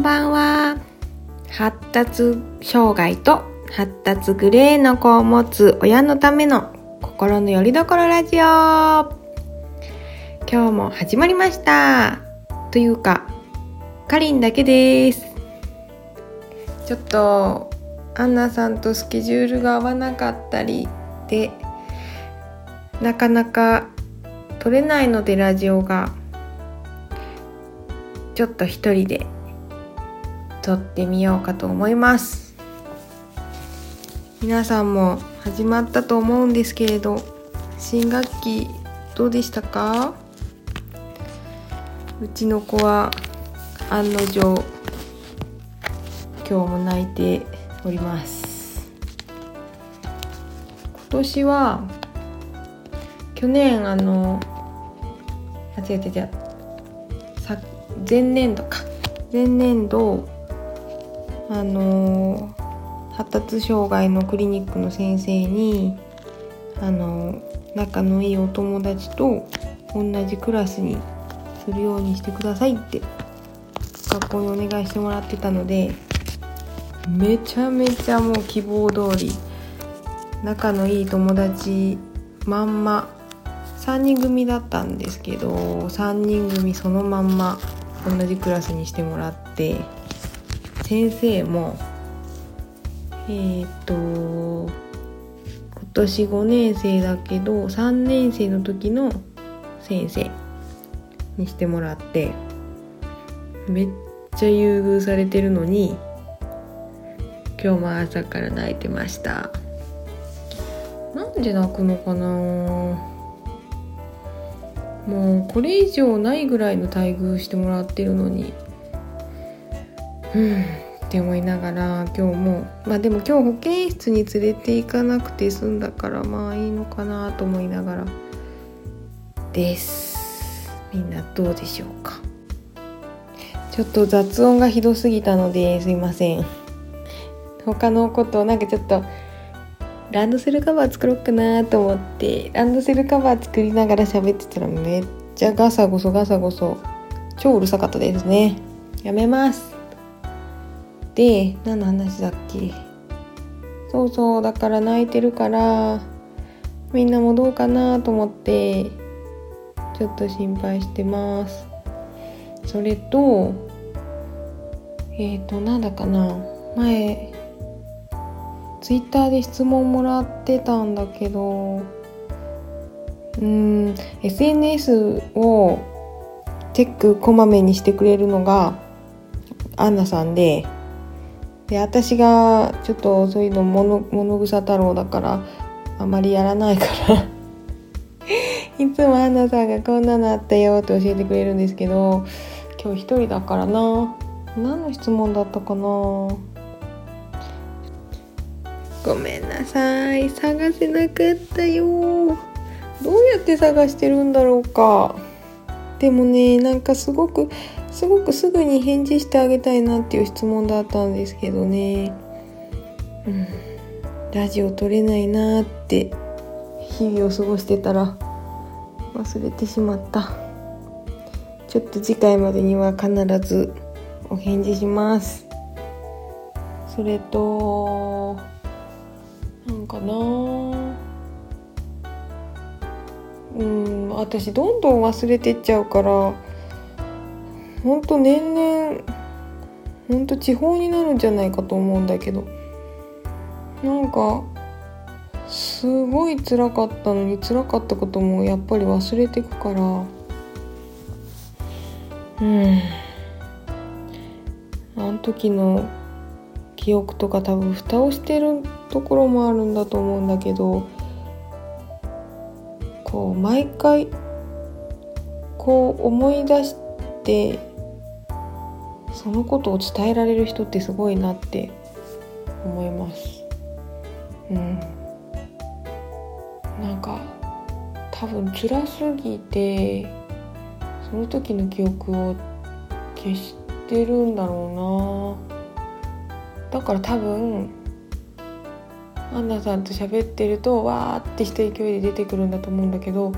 んばんは。発達障害と発達グレーの子を持つ親のための心の拠り所ラジオ。今日も始まりました。というかかりんだけです。ちょっとアンナさんとスケジュールが合わなかったりでなかなか撮れないのでラジオが。ちょっと一人で。撮ってみようかと思います。皆さんも始まったと思うんですけれど新学期どうでしたか？うちの子は案の定今日も泣いております。今年は去年あのあ違う違う違う前年度か。前年度あの発達障害のクリニックの先生にあの仲のいいお友達と同じクラスにするようにしてくださいって学校にお願いしてもらってたのでめちゃめちゃもう希望通り仲のいい友達まんま3人組だったんですけど3人組そのまんま同じクラスにしてもらって先生もえー、っと今年5年生だけど3年生の時の先生にしてもらってめっちゃ優遇されてるのに今日も朝から泣いてました。なんで泣くのかな？もうこれ以上ないぐらいの待遇してもらってるのに。うん。って思いながら今日もまあでも今日保健室に連れて行かなくて済んだからまあいいのかなと思いながらです。みんなどうでしょうか。ちょっと雑音がひどすぎたのですいません。他のことなんかちょっとランドセルカバー作ろうかなと思ってランドセルカバー作りながら喋ってたらめっちゃガサゴソガサゴソ超うるさかったですね。やめます。で何の話だっけ？そうそうだから泣いてるからみんなもどうかなと思ってちょっと心配してます。それとえっ、ー、となんだかな？前ツイッターで質問もらってたんだけどうん SNS をチェックこまめにしてくれるのがアンナさんでで私がちょっとそういうの物草太郎だからあまりやらないから。いつもアンナさんがこんなのあったよって教えてくれるんですけど今日一人だからな。何の質問だったかな。ごめんなさい。探せなかったよ。どうやって探してるんだろうか。でもねなんかすごくすごくすぐに返事してあげたいなっていう質問だったんですけどね。うん。ラジオ撮れないなって日々を過ごしてたら忘れてしまった。ちょっと次回までには必ずお返事します。それとなんかな。うん私どんどん忘れてっちゃうからほんと年々ほんと地方になるんじゃないかと思うんだけど。なんかすごい辛かったのに辛かったこともやっぱり忘れてくから。うん。あの時の記憶とか多分蓋をしてるところもあるんだと思うんだけどこう毎回こう思い出してそのことを伝えられる人ってすごいなって思います。うん、なんか多分辛すぎてその時の記憶を消してるんだろうな。だから多分アンナさんと喋ってるとわーってした勢いで出てくるんだと思うんだけど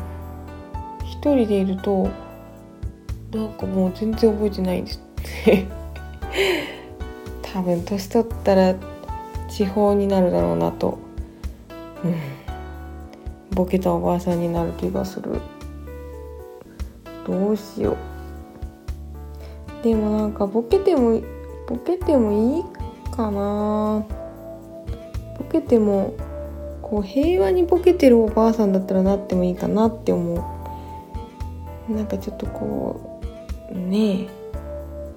一人でいるとなんかもう全然覚えてないんです。多分年取ったら地方になるだろうなと、うん、ボケたおばあさんになる気がする。どうしよう。でもなんかボケてもボケてもいいかな。ボケてもこう平和にボケてるおばあさんだったらなってもいいかなって思う。なんかちょっとこうねえ。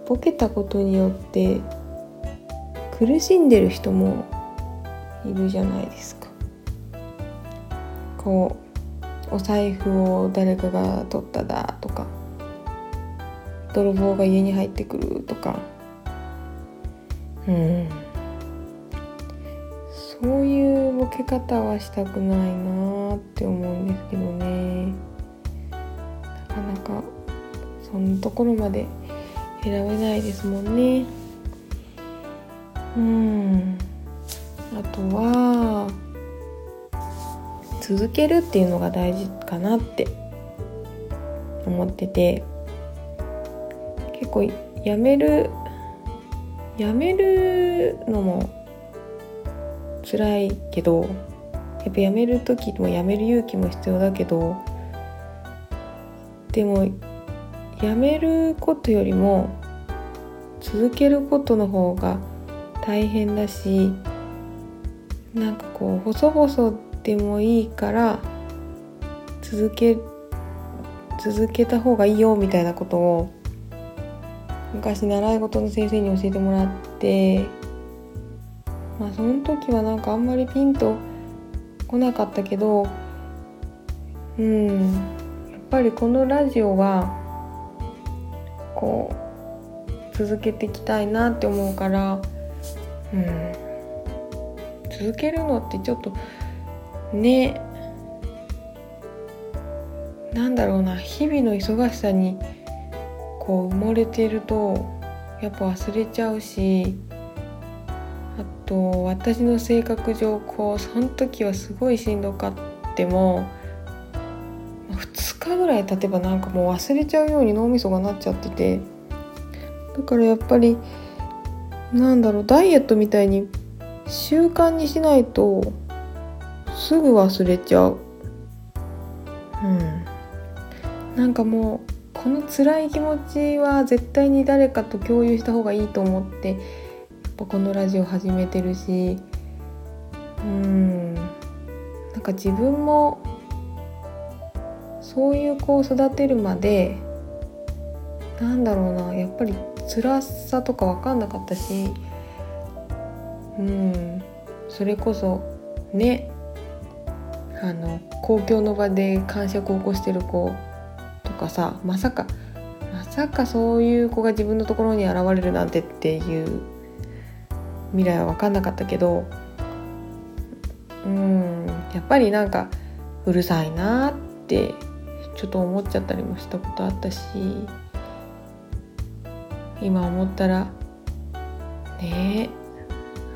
ボケたことによって苦しんでる人もいるじゃないですか。こうお財布を誰かが取っただとか泥棒が家に入ってくるとか。うん。そういうボケ方はしたくないなって思うんですけどね。なかなかそんなところまで選べないですもんね。うん。あとは続けるっていうのが大事かなって思ってて。結構やめるやめるのも辛いけどやっぱやめる時もやめる勇気も必要だけどでもやめることよりも続けることの方が大変だしなんかこう細々でもいいから続け続けた方がいいよみたいなことを昔習い事の先生に教えてもらってまあその時はなんかあんまりピンと来なかったけどうんやっぱりこのラジオはこう続けていきたいなって思うからうん。続けるのってちょっとねなんだろうな日々の忙しさにこう埋もれてるとやっぱ忘れちゃうしあと私の性格上こうその時はすごいしんどかっても2日ぐらい経てばなんかもう忘れちゃうように脳みそがなっちゃってて。だからやっぱりなんだろうダイエットみたいに習慣にしないとすぐ忘れちゃう。うん。なんかもうこの辛い気持ちは絶対に誰かと共有した方がいいと思ってやっぱこのラジオ始めてるし。うん。なんか自分もそういう子を育てるまでなんだろうなやっぱり辛さとか分かんなかったしうんそれこそねあの公共の場で感触を起こしてる子とかさまさかまさかそういう子が自分のところに現れるなんてっていう未来は分かんなかったけどうんやっぱりなんかうるさいなってちょっと思っちゃったりもしたことあったし今思ったらねえ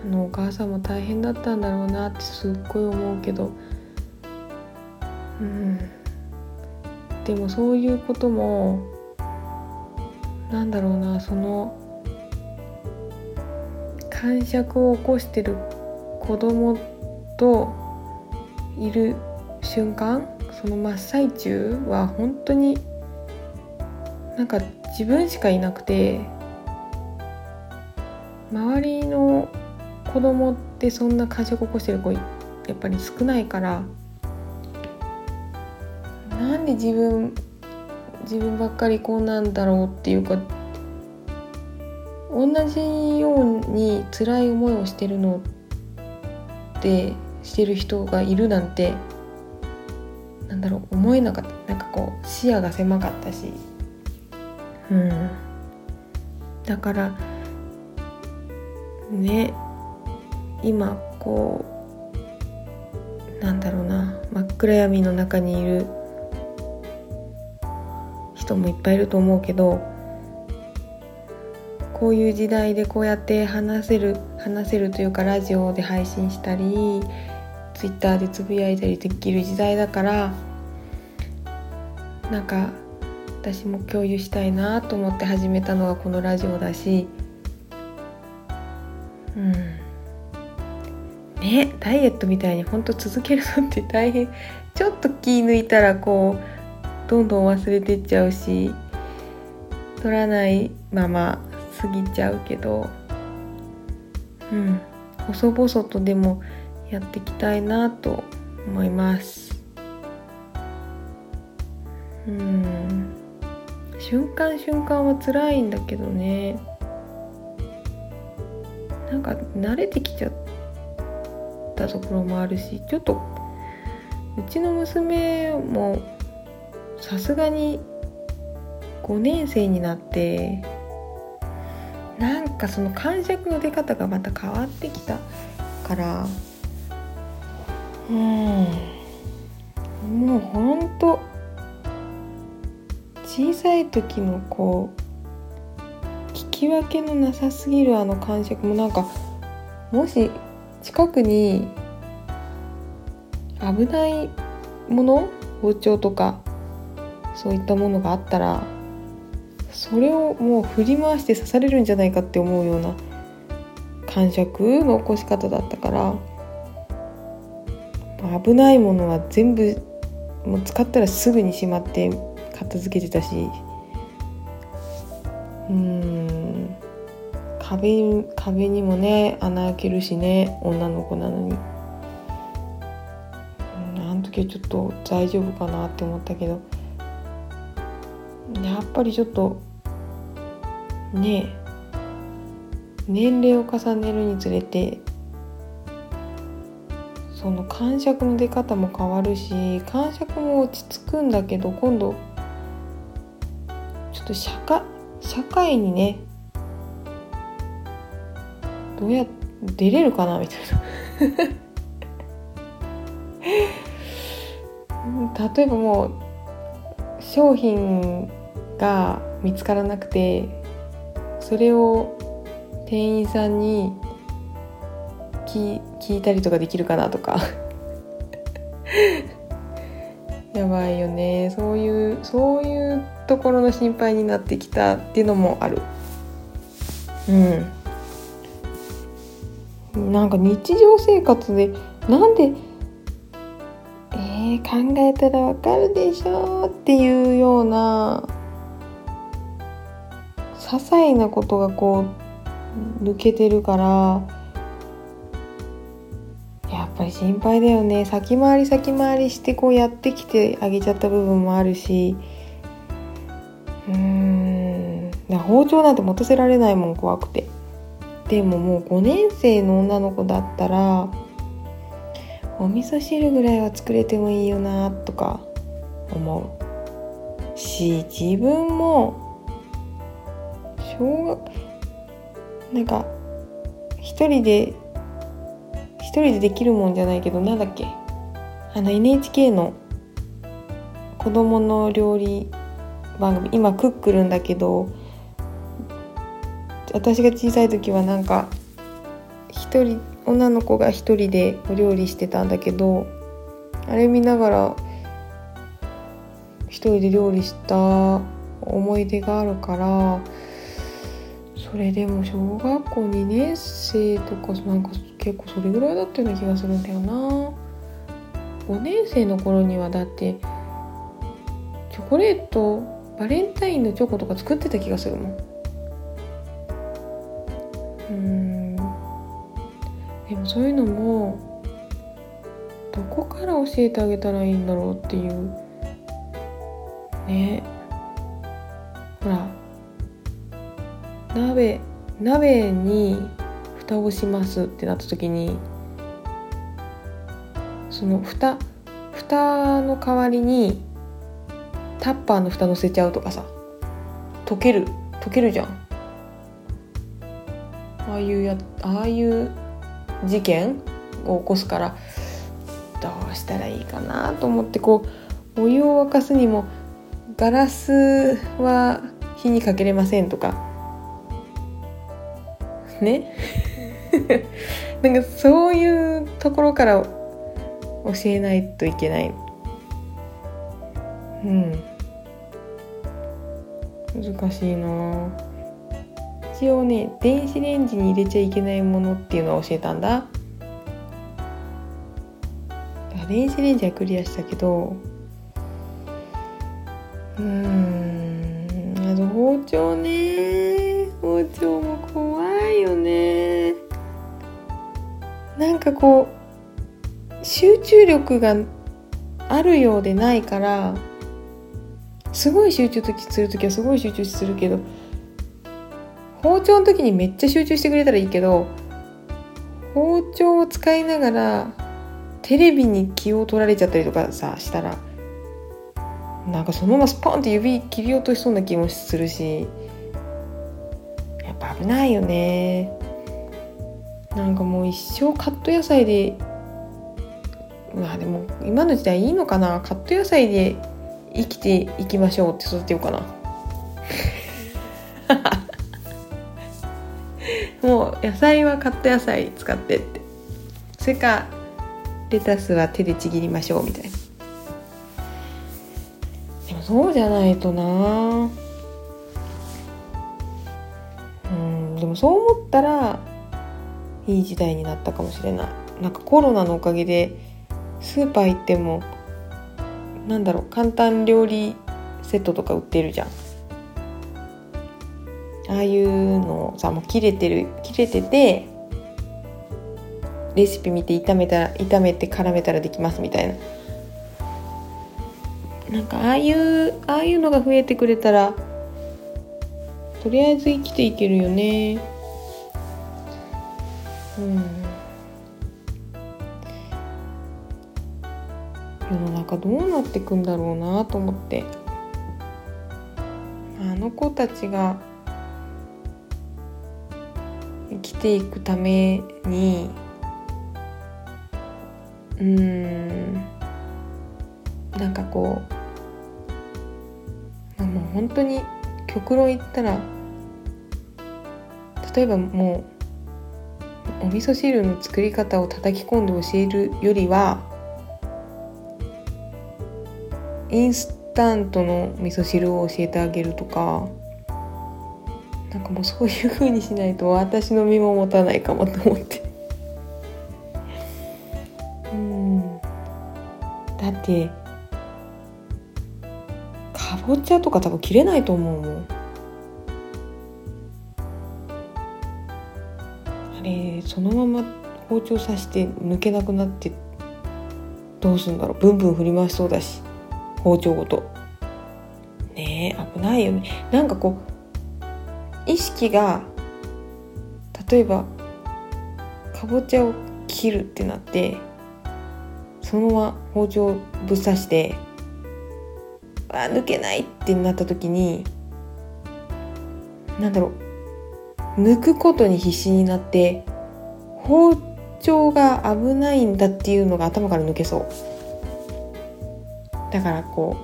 あのお母さんも大変だったんだろうなってすっごい思うけどうん。でもそういうこともなんだろうなその感触を起こしてる子供といる瞬間その真っ最中は本当になんか自分しかいなくて周りの子供ってそんな感触起こしてる子やっぱり少ないからなんで自分自分ばっかりこうなんだろうっていうか同じように辛い思いをしてるのってしてる人がいるなんてなんだろう思えなかったなんかこう視野が狭かったし。うん。だからね今こうなんだろうな真っ暗闇の中にいる人もいっぱいいると思うけどこういう時代でこうやって話せる話せるというかラジオで配信したりツイッターでつぶやいたりできる時代だからなんか私も共有したいなと思って始めたのがこのラジオだしうん。ねダイエットみたいにほんと続けるのって大変。ちょっと気抜いたらこうどんどん忘れてっちゃうし取らないまま過ぎちゃうけどうん。細々とでもやっていきたいなと思います。うん。瞬間瞬間は辛いんだけどね。なんか慣れてきちゃったところもあるしちょっとうちの娘もさすがに5年生になってなんかその感触の出方がまた変わってきたからうん。もうほんと小さい時のこう聞き分けのなさすぎるあの感触もなんかもし近くに危ないもの包丁とかそういったものがあったらそれをもう振り回して刺されるんじゃないかって思うような感触の起こし方だったから危ないものは全部もう使ったらすぐにしまって片付けてたし。うん。壁壁にもね穴開けるしね女の子なのに。うんあの時はちょっと大丈夫かなって思ったけど。やっぱりちょっとね年齢を重ねるにつれてその感触の出方も変わるし感触も落ち着くんだけど今度ちょっと社会社会にねどうやって出れるかなみたいな。例えばもう商品が見つからなくてそれを店員さんに聞いたりとかできるかなとか。やばいよね。そういうそういうところの心配になってきたっていうのもある。うん。なんか日常生活でなんでえー、考えたらわかるでしょうっていうような些細なことがこう抜けてるからぱり心配だよね。先回り先回りしてこうやってきてあげちゃった部分もあるし。うーん。包丁なんて持たせられないもん怖くて。でももう5年生の女の子だったらお味噌汁ぐらいは作れてもいいよなとか思う。し自分も小学なんか一人で一人でできるもんじゃないけどなんだっけ？あの NHK の子供の料理番組。今クックルんだけど私が小さい時はなんか一人女の子が一人でお料理してたんだけどあれ見ながら一人で料理した思い出があるからそれでも小学校2年生とかなんか結構それぐらいだったような気がするんだよな。5年生の頃にはだってチョコレートバレンタインのチョコとか作ってた気がするもん。うん。でもそういうのもどこから教えてあげたらいいんだろうっていう。ね。ほら鍋鍋に蓋をしますってなった時にその蓋蓋の代わりにタッパーの蓋乗せちゃうとかさ溶ける溶けるじゃん。ああいうやああいう事件を起こすからどうしたらいいかなと思ってこうお湯を沸かすにもガラスは火にかけれませんとかね。なんかそういうところから教えないといけない。うん。難しいな。一応ね電子レンジに入れちゃいけないものっていうのを教えたんだ。電子レンジはクリアしたけどうんあと包丁ね。包丁も怖いよね。なんかこう集中力があるようでないからすごい集中する時はすごい集中するけど包丁の時にめっちゃ集中してくれたらいいけど包丁を使いながらテレビに気を取られちゃったりとかさしたらなんかそのままスポンって指切り落としそうな気もするし。危ないよね。なんかもう一生カット野菜でまあでも今の時代いいのかな？カット野菜で生きていきましょうって育てようかな。もう野菜はカット野菜使ってって。それかレタスは手でちぎりましょうみたいな。でもそうじゃないとな。でもそう思ったらいい時代になったかもしれない。なんかコロナのおかげでスーパー行ってもなんだろう簡単料理セットとか売ってるじゃん。ああいうのさもう切れてる切れててレシピ見て炒めたら炒めて絡めたらできますみたいな。なんかああいうああいうのが増えてくれたらとりあえず生きていけるよね。うん。世の中どうなってくんだろうなと思って。あの子たちが生きていくためにうん。なんかこうもう本当に極論言ったら例えばもうお味噌汁の作り方を叩き込んで教えるよりはインスタントの味噌汁を教えてあげるとかなんかもうそういう風にしないと私の身も持たないかもと思って。うん。だってかぼちゃとか多分切れないと思うもん。あれそのまま包丁刺して抜けなくなってどうすんだろう。ブンブン振り回しそうだし包丁ごと。ねえ危ないよね。なんかこう意識が例えばかぼちゃを切るってなってそのまま包丁ぶっ刺してあ抜けないってなった時に何だろう抜くことに必死になって包丁が危ないんだっていうのが頭から抜けそう。だからこ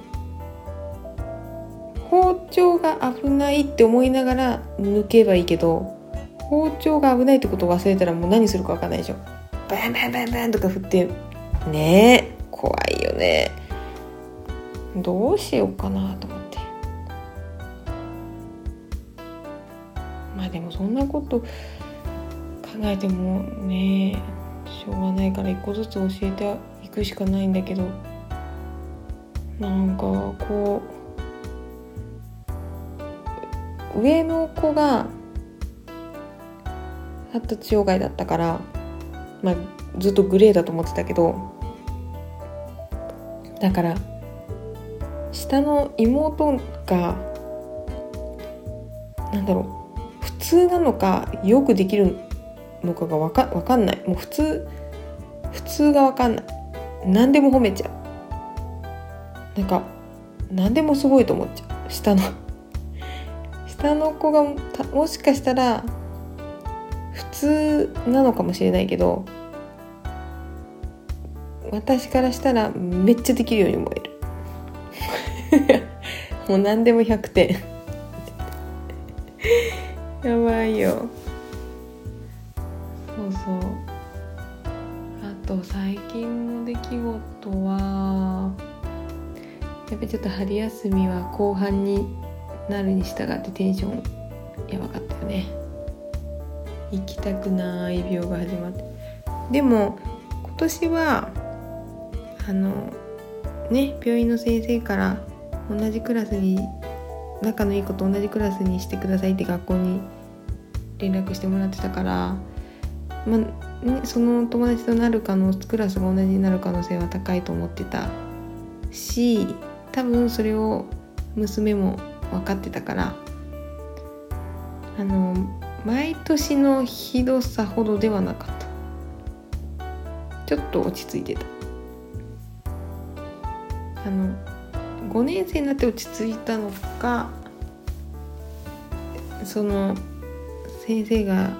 う包丁が危ないって思いながら抜けばいいけど包丁が危ないってことを忘れたらもう何するか分かんないでしょ。バンバンバンバンとか振ってねえ怖いよね。どうしようかなと思って。まあでもそんなこと考えてもねしょうがないから一個ずつ教えていくしかないんだけど。なんかこう上の子が発達障害だったからまあずっとグレーだと思ってたけど。だから下の妹がなんだろう普通なのかよくできるのかがわかわかんない。もう普通普通がわかんない。何でも褒めちゃう。なんか何でもすごいと思っちゃう。下の下の子がもしかしたら普通なのかもしれないけど私からしたらめっちゃできるように思える。もう何でも100点。やばいよ。そうそう。あと最近の出来事はやっぱりちょっと春休みは後半になるに従ってテンションやばかったよね。行きたくない病が始まって。でも今年はあのね病院の先生から同じクラスに仲のいい子と同じクラスにしてくださいって学校に連絡してもらってたから、まね、その友達となる可能クラスが同じになる可能性は高いと思ってたし多分それを娘も分かってたからあの毎年のひどさほどではなかった。ちょっと落ち着いてた。あの5年生になって落ち着いたのかその先生が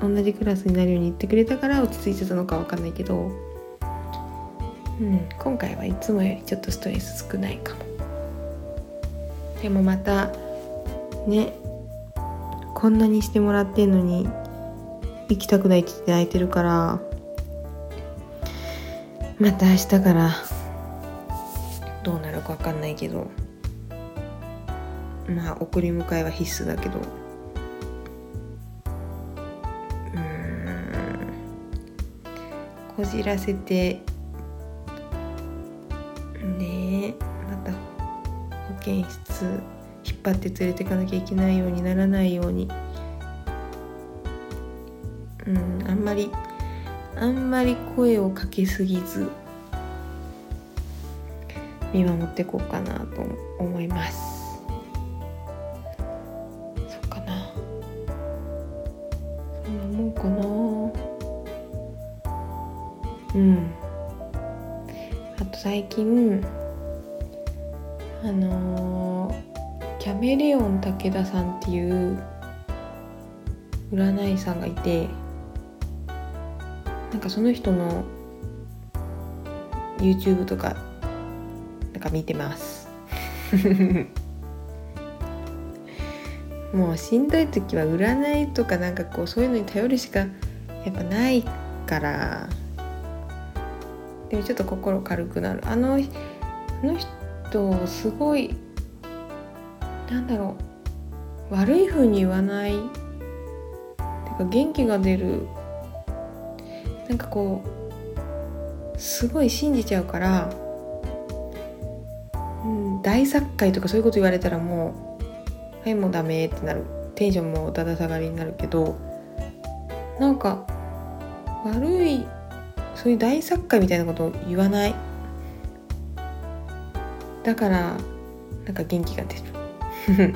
同じクラスになるように言ってくれたから落ち着いてたのか分かんないけど、うん、今回はいつもよりちょっとストレス少ないかも。でもまたねこんなにしてもらってんのに行きたくないって言って泣いてるからまた明日からどうなるか分かんないけど。まあ送り迎えは必須だけど。うん。こじらせてねえ。また保健室引っ張って連れていかなきゃいけないようにならないように。うんあんまりあんまり声をかけすぎず。見守っていこうかなと思います。そっかな。そんなもんかな。うん。あと最近あのー、キャメレオン武田さんっていう占いさんがいてなんかその人の YouTube とかなんか見てます。もうしんどい時は占いとかなんかこうそういうのに頼るしかやっぱないから。でもちょっと心軽くなる。あのあの人すごいなんだろう。悪い風に言わない。てか元気が出る。なんかこうすごい信じちゃうから。大作会とかそういうこと言われたらもうはいもうダメってなる。テンションもだだ下がりになるけどなんか悪いそういう大作会みたいなことを言わない。だからなんか元気が出る。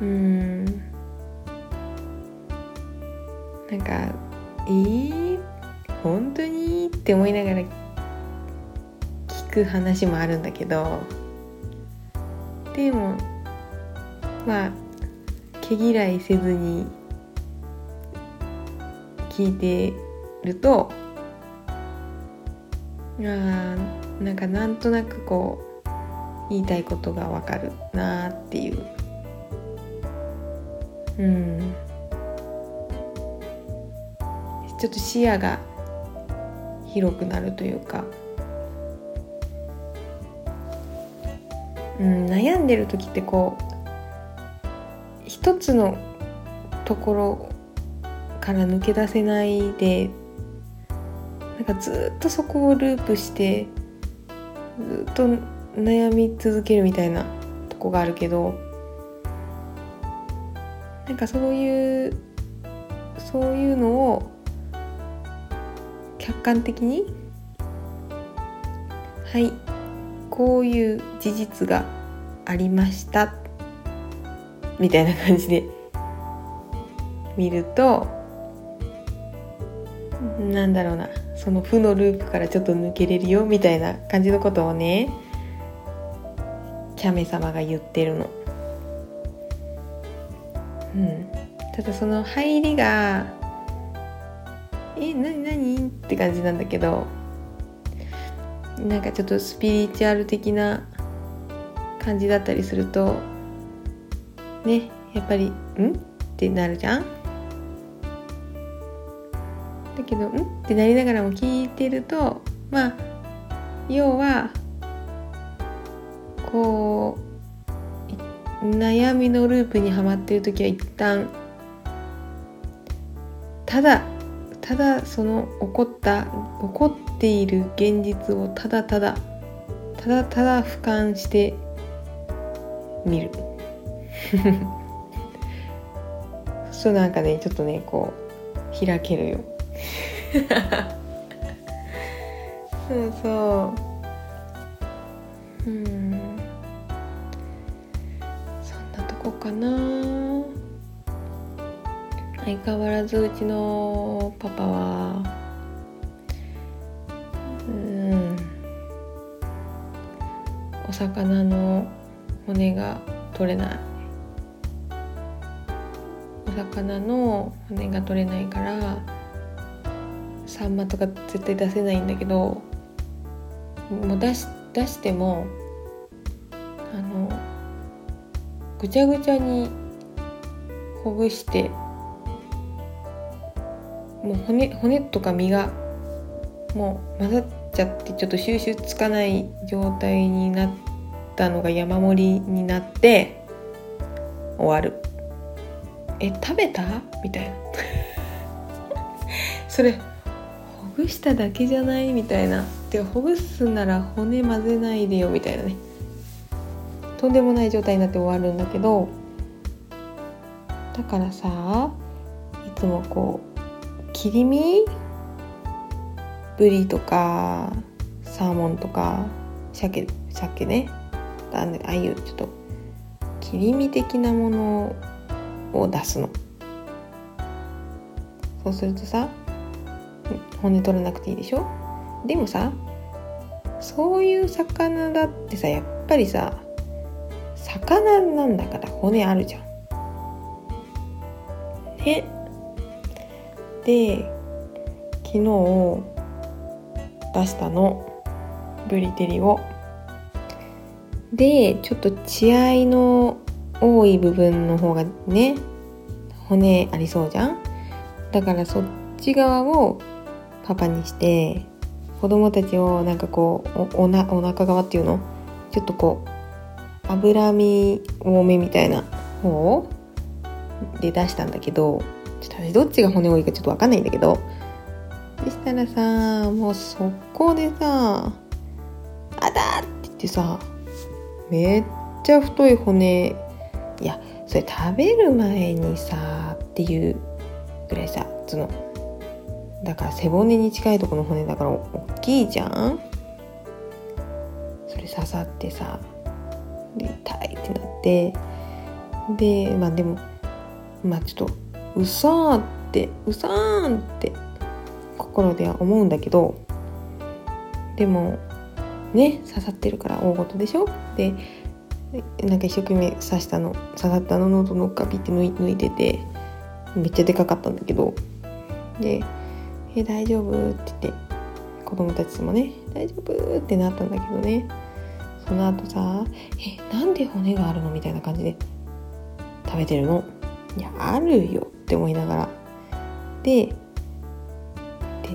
うん。なんかえー、本当に？って思いながらく話もあるんだけどでもまあ毛嫌いせずに聞いてるとあなんかなんとなくこう言いたいことがわかるなっていう。うん。ちょっと視野が広くなるというか。うん、悩んでる時ってこう一つのところから抜け出せないでなんかずっとそこをループしてずっと悩み続けるみたいなとこがあるけどなんかそういうそういうのを客観的にはいこういう事実がありました。みたいな感じで。見るとなんだろうな。その負のループからちょっと抜けれるよみたいな感じのことをねキャメ様が言ってるの。うん、ただその入りが「え何何?」って感じなんだけど。なんかちょっとスピリチュアル的な感じだったりするとねやっぱり「ん?」ってなるじゃん？だけど「ん?」ってなりながらも聞いてるとまあ要はこう悩みのループにはまってる時は一旦ただただその起こった起こっている現実をただただただただ俯瞰してみる。そうなんかねちょっとねこう開けるよ。そうそう。うん。そんなとこかな。相変わらずうちのパパは。お魚の骨が取れない。お魚の骨が取れないからサンマとか絶対出せないんだけどもう出し出してもあのぐちゃぐちゃにほぐしてもう骨骨とか身がもう混ざってちゃってちょっと収集つかない状態になったのが山盛りになって終わる。え食べた？みたいな。それほぐしただけじゃない？みたいな。でほぐすなら骨混ぜないでよ。みたいなね。とんでもない状態になって終わるんだけどだからさいつもこう切り身ブリとかサーモンとか鮭鮭ね。ああいうちょっと切り身的なものを出すの。そうするとさ骨取らなくていいでしょ？でもさそういう魚だってさやっぱりさ魚なんだから骨あるじゃん。ね。で昨日出したの。ブリテリを。でちょっと血合いの多い部分の方がね骨ありそうじゃん？だからそっち側をパパにして子供たちをなんかこうおおなお腹側っていうの？ちょっとこう脂身多めみたいな方で出したんだけどちょっと私どっちが骨多いかちょっと分かんないんだけどそしたらさもう速攻でさ「あだ!」って言ってさめっちゃ太い骨いやそれ食べる前にさっていうぐらいさそのだから背骨に近いとこの骨だから大きいじゃんそれ刺さってさで痛いってなってでまあでもまあちょっとうさーってうさーんって心では思うんだけどでもね刺さってるから大ごとでしょ？でなんか一生懸命刺したの刺さったの喉のっかピって抜い抜いててめっちゃでかかったんだけどで「え大丈夫?」って言って子供たちもね「大丈夫?」ってなったんだけどねその後さ「えなんで骨があるの?」みたいな感じで食べてるの。いやあるよって思いながらで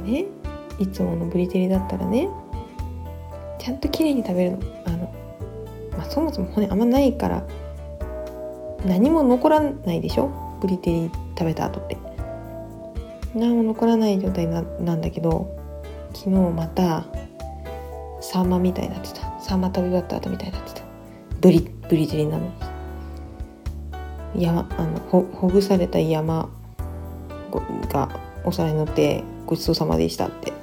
でねいつものブリテリだったらねちゃんときれいに食べるの。あの、まあ、そもそも骨あんまないから何も残らないでしょ？ブリテリ食べた後って。何も残らない状態ななんだけど昨日またサンマみたいになってた。サンマ食べ終わった後みたいになってた。ブリブリテリなのに。山あのほほぐされた山がお皿に乗ってごちそうさまでしたって。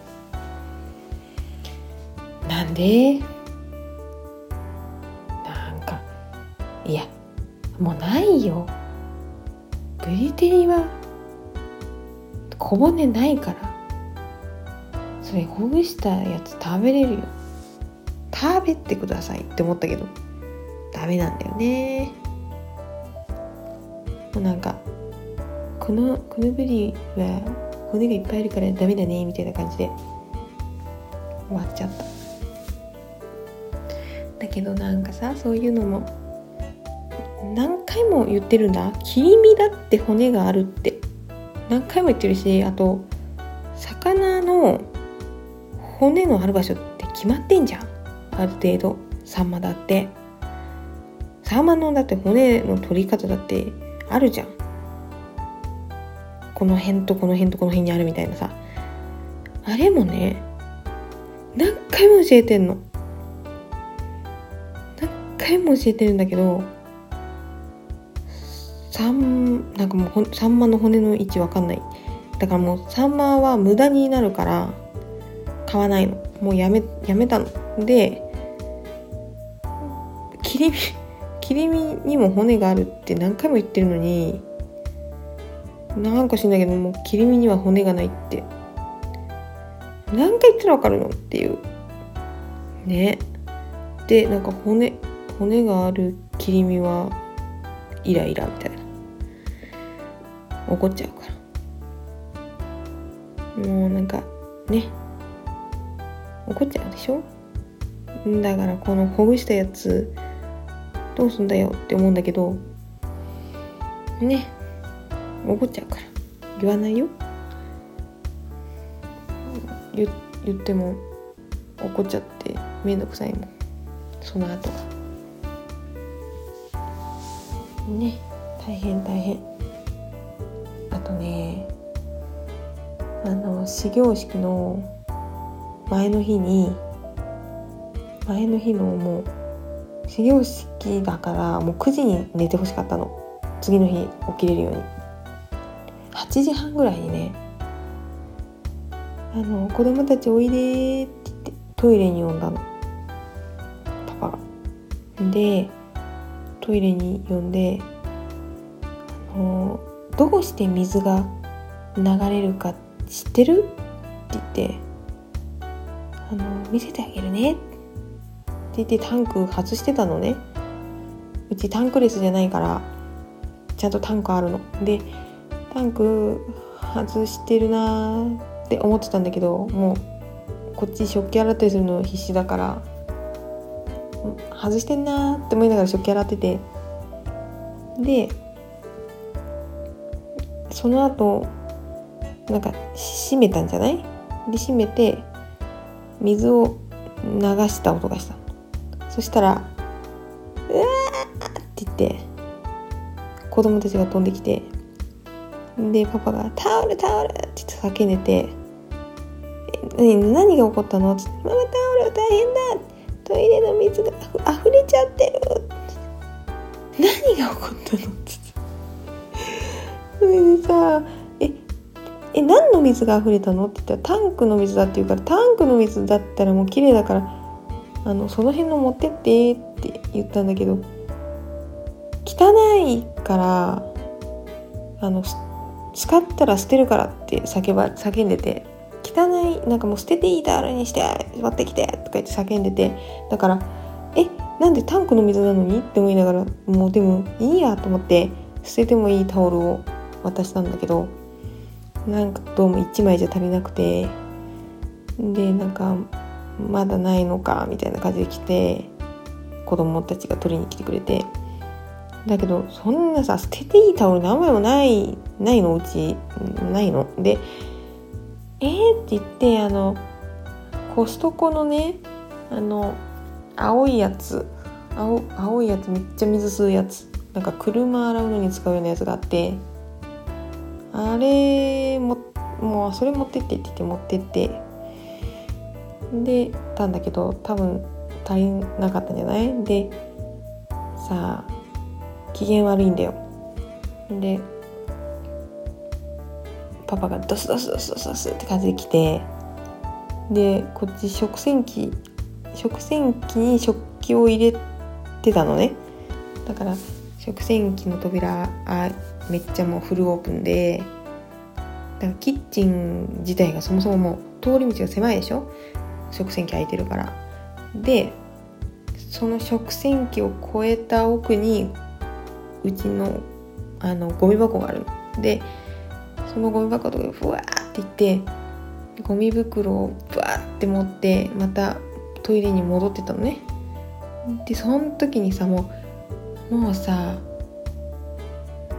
なんで？なんかいやもうないよ。ブリテリは小骨ないから。それほぐしたやつ食べれるよ。食べてくださいって思ったけどダメなんだよね。もうなんかこのこのブリは骨がいっぱいあるからダメだねみたいな感じで終わっちゃった。だけどなんかさそういうのも何回も言ってるんだ。切り身だって骨があるって。何回も言ってるしあと魚の骨のある場所って決まってんじゃん。ある程度。サンマだって。サンマのだって骨の取り方だってあるじゃん。この辺とこの辺とこの辺にあるみたいなさ。あれもね何回も教えてんの。何回も教えてるんだけどサンなんかもうサンマの骨の位置わかんない。だからもうサンマは無駄になるから買わないの。もうやめやめたの。で切り身切り身にも骨があるって何回も言ってるのになんか知んないけどもう切り身には骨がないって。何回言ったらわかるのっていう。ね。でなんか骨骨がある切り身はイライラみたいな。怒っちゃうから。もうなんかね。怒っちゃうでしょ？だからこのほぐしたやつどうすんだよって思うんだけど。ね。怒っちゃうから。言わないよ。言言っても怒っちゃってめんどくさいもん。その後が。ね大変大変。あとねあの始業式の前の日に前の日のもう始業式だからもう9時に寝てほしかったの。次の日起きれるように。8時半ぐらいにねあの子供たちおいでって言ってトイレに呼んだの。パパが。でトイレに呼んであのどうして水が流れるか知ってる？って言ってあの見せてあげるね。って言ってタンク外してたのね。うちタンクレスじゃないからちゃんとタンクあるの。でタンク外してるなって思ってたんだけどもうこっち食器洗ったりするの必死だから外してんなって思いながら食器洗っててでその後なんか閉めたんじゃない？で閉めて水を流した音がしたそしたら「うわ!」って言って子供たちが飛んできてでパパが「タオルタオル!」って言って叫んでて「え何が起こったの?」って言って「ママタオル大変だ!」トイレの水が溢れちゃってる何が起こったの？ってそれでさ「ええ何の水が溢れたの?」って言ったら「タンクの水だ」って言うから「タンクの水だったらもう綺麗だからあのその辺の持ってって」って言ったんだけど汚いからあの使ったら捨てるからって叫ば叫んでて汚いなんかもう捨てていいタオルにして持ってきてとか言って叫んでてだからえなんでタンクの水なのに？って思いながらもうでもいいやと思って捨ててもいいタオルを渡したんだけどなんかどうも1枚じゃ足りなくてでなんかまだないのかみたいな感じで来て子供たちが取りに来てくれてだけどそんなさ捨てていいタオル何枚もないないのうちないの？でえー、って言ってあのコストコのねあの青いやつ青青いやつめっちゃ水吸うやつなんか車洗うのに使うようなやつがあってあれももうそれ持ってってって言って持ってって。でたんだけど多分足りなかったんじゃない？でさあ機嫌悪いんだよ。でパパがドスドスドスドスって感じで来てでこっち食洗機食洗機に食器を入れてたのね。だから食洗機の扉あめっちゃもうフルオープンでだからキッチン自体がそもそももう通り道が狭いでしょ？食洗機空いてるから。でその食洗機を越えた奥にうちのあのゴミ箱があるでそのゴミ箱とかふわーっていってゴミ袋をブワーって持ってまたトイレに戻ってたのね。でその時にさもうもうさ、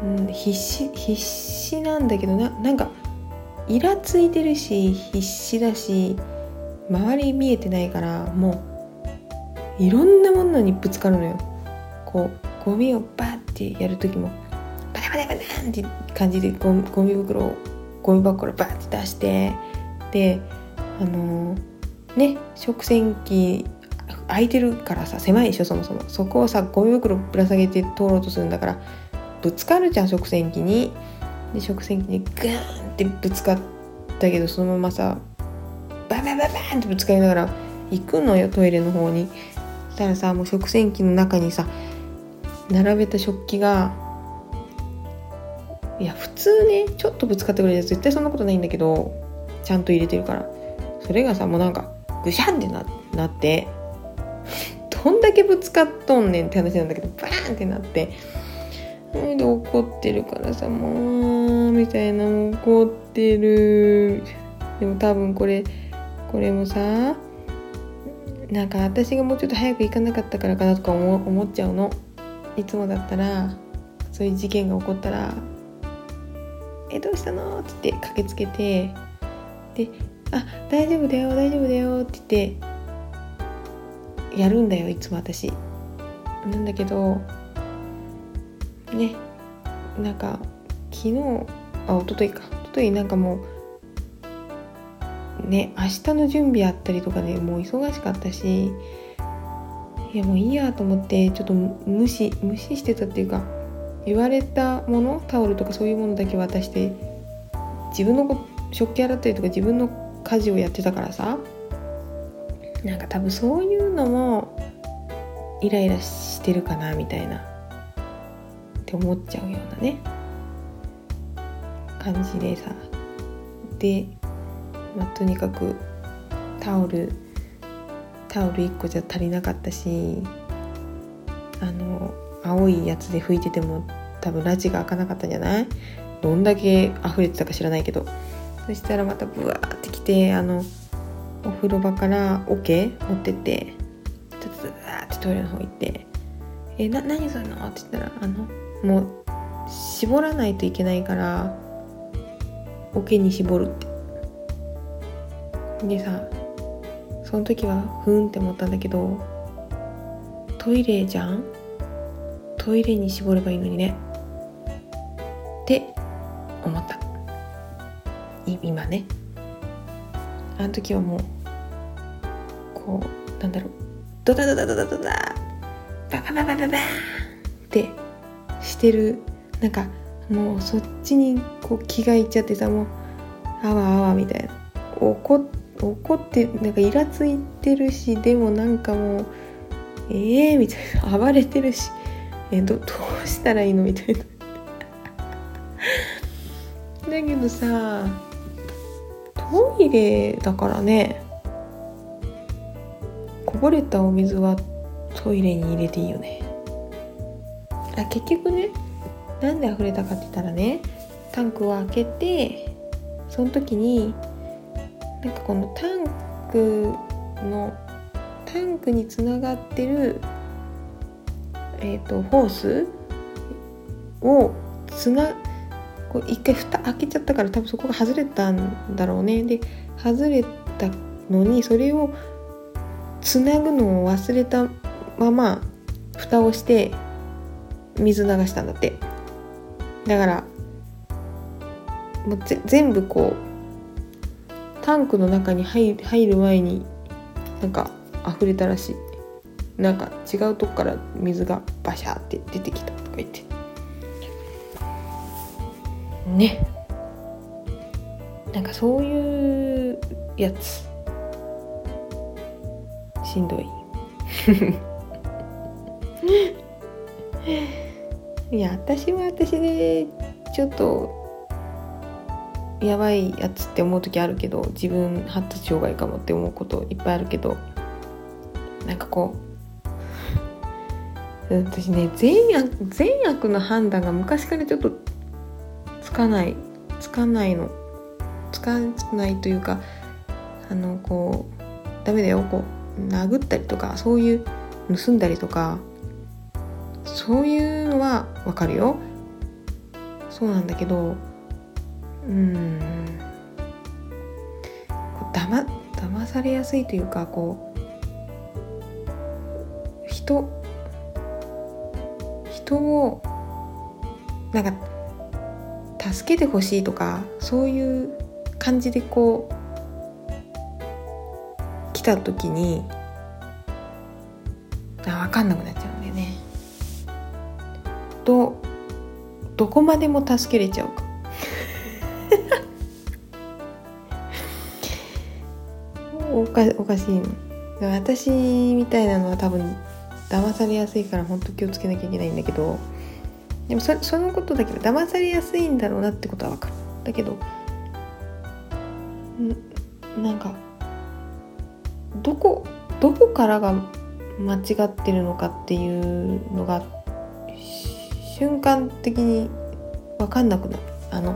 うん、必死必死なんだけどななんかイラついてるし必死だし周り見えてないからもういろんなものにぶつかるのよ。こうゴミをバッてやる時もバタバタバタンって感じでゴミ袋をゴミ箱からバッて出してであのー、ね食洗機空いてるからさ狭いでしょそもそも。そこをさゴミ袋ぶら下げて通ろうとするんだからぶつかるじゃん食洗機に。で食洗機にグーンってぶつかったけどそのままさバンバンバンバンってぶつかりながら行くのよトイレの方に。そしたらさもう食洗機の中にさ並べた食器がいや普通ねちょっとぶつかってくれる絶対そんなことないんだけどちゃんと入れてるから。それがさもうなんかぐしゃんってななってどんだけぶつかっとんねんって話なんだけどバーンってなって。で怒ってるからさもうみたいな怒ってる。でも多分これこれもさなんか私がもうちょっと早く行かなかったからかなとか思っちゃうの。いつもだったらそういう事件が起こったら「えどうしたの?」って言って駆けつけてで「あ大丈夫だよ大丈夫だよ」って言ってやるんだよいつも私。なんだけどねなんか昨日あ一昨日か一昨日なんかもうね明日の準備あったりとかでもう忙しかったしいやもういいやと思ってちょっと無視無視してたっていうか言われたものタオルとかそういうものだけ渡して自分の食器洗ったりとか自分の家事をやってたからさなんか多分そういうのもイライラしてるかなみたいなって思っちゃうようなね感じでさ。で、まあ、とにかくタオルタオル1個じゃ足りなかったしあの青いやつで拭いてても多分ラジが開かなかったんじゃない？どんだけ溢れてたか知らないけど。そしたらまたブワーってきてあのお風呂場から桶持ってってちょっとブワーってトイレの方行って「えな何するの?」って言ったらあのもう絞らないといけないから桶に絞るって。でさその時はふんって思ったんだけどトイレじゃん？トイレに絞ればいいのにね。って思った。今ね。あの時はもうこうなんだろう。ドダドダドダドダババババババ。ーってしてる。なんかもうそっちにこう気がいっちゃってさもうあわあわみたいな。怒っ怒ってなんかイラついてるしでもなんかもうええー、みたいな暴れてるし。えど どうしたらいいの？みたいな。だけどさトイレだからね。こぼれたお水はトイレに入れていいよね。あ結局ねなんで溢れたかって言ったらねタンクを開けてその時になんかこのタンクのタンクにつながってるえ、ー、とホースをつなこう一回蓋開けちゃったから多分そこが外れたんだろうね。で外れたのにそれをつなぐのを忘れたまま蓋をして水流したんだって。だからもう全部こうタンクの中に入る前になんか溢れたらしい。なんか違うとこから水がバシャーって出てきたとか言って。ね。なんかそういうやつ。しんどい。いや私は私でちょっとやばいやつって思う時あるけど自分発達障害かもって思うこといっぱいあるけどなんかこう私ね善悪善悪の判断が昔からちょっとつかないつかないの。つかないというかあのこうダメだよこう殴ったりとかそういう盗んだりとかそういうのはわかるよ。そうなんだけどうんだま騙されやすいというかこう人人をなんか助けてほしいとかそういう感じでこう来た時にあ分かんなくなっちゃうんだよね。どどこまでも助けれちゃうか。おかおかしい。の。私みたいなのは多分騙されやすいから本当気をつけなきゃいけないんだけどでもそそのことだけど騙されやすいんだろうなってことは分かる。だけどんなんかどこどこからが間違ってるのかっていうのが瞬間的に分かんなくなる。あの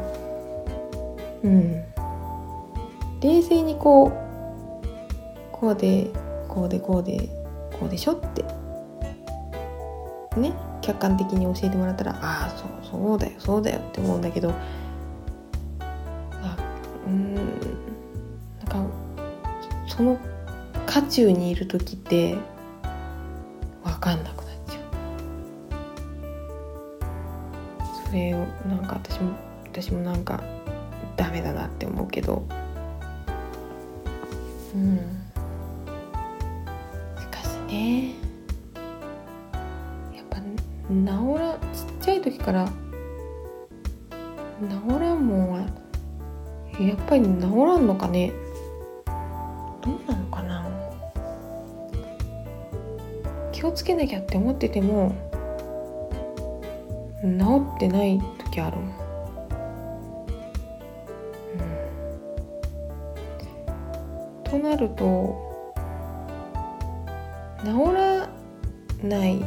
うん。冷静にこうこうでこうでこうでこうでしょって。ね客観的に教えてもらったらああそうそうだよそうだよって思うんだけどあうんなんかその渦中にいる時って分かんなくなっちゃう。それをなんか私も私もなんかダメだなって思うけど。うん。やっぱ治らちっちゃい時から治らんもんはやっぱり治らんのかね。どうなのかな。気をつけなきゃって思ってても治ってない時あるも、うん、となるとない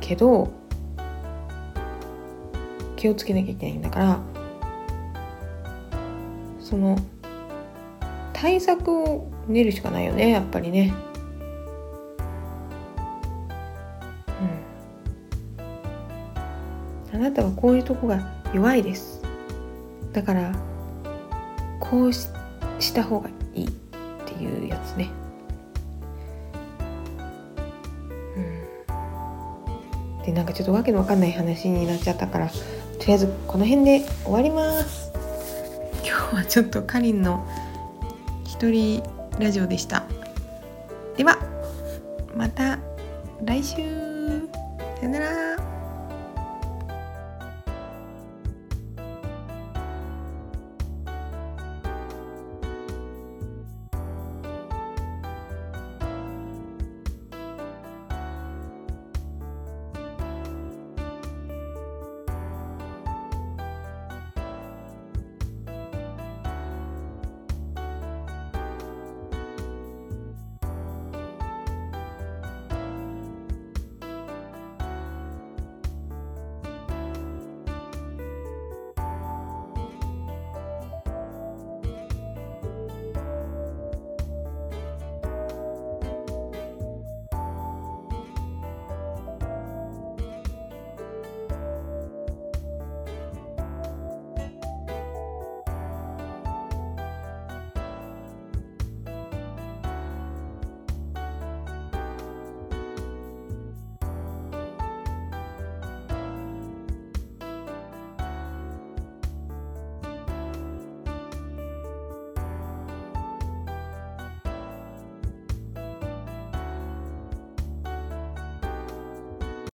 けど気をつけなきゃいけないんだからその対策を練るしかないよねやっぱりね。うん、あなたはこういうとこが弱いですだからこうしした方がいいっていうやつね。でなんかちょっとわけのわかんない話になっちゃったからとりあえずこの辺で終わります。今日はちょっとかりんの一人ラジオでした。ではまた来週。さよなら。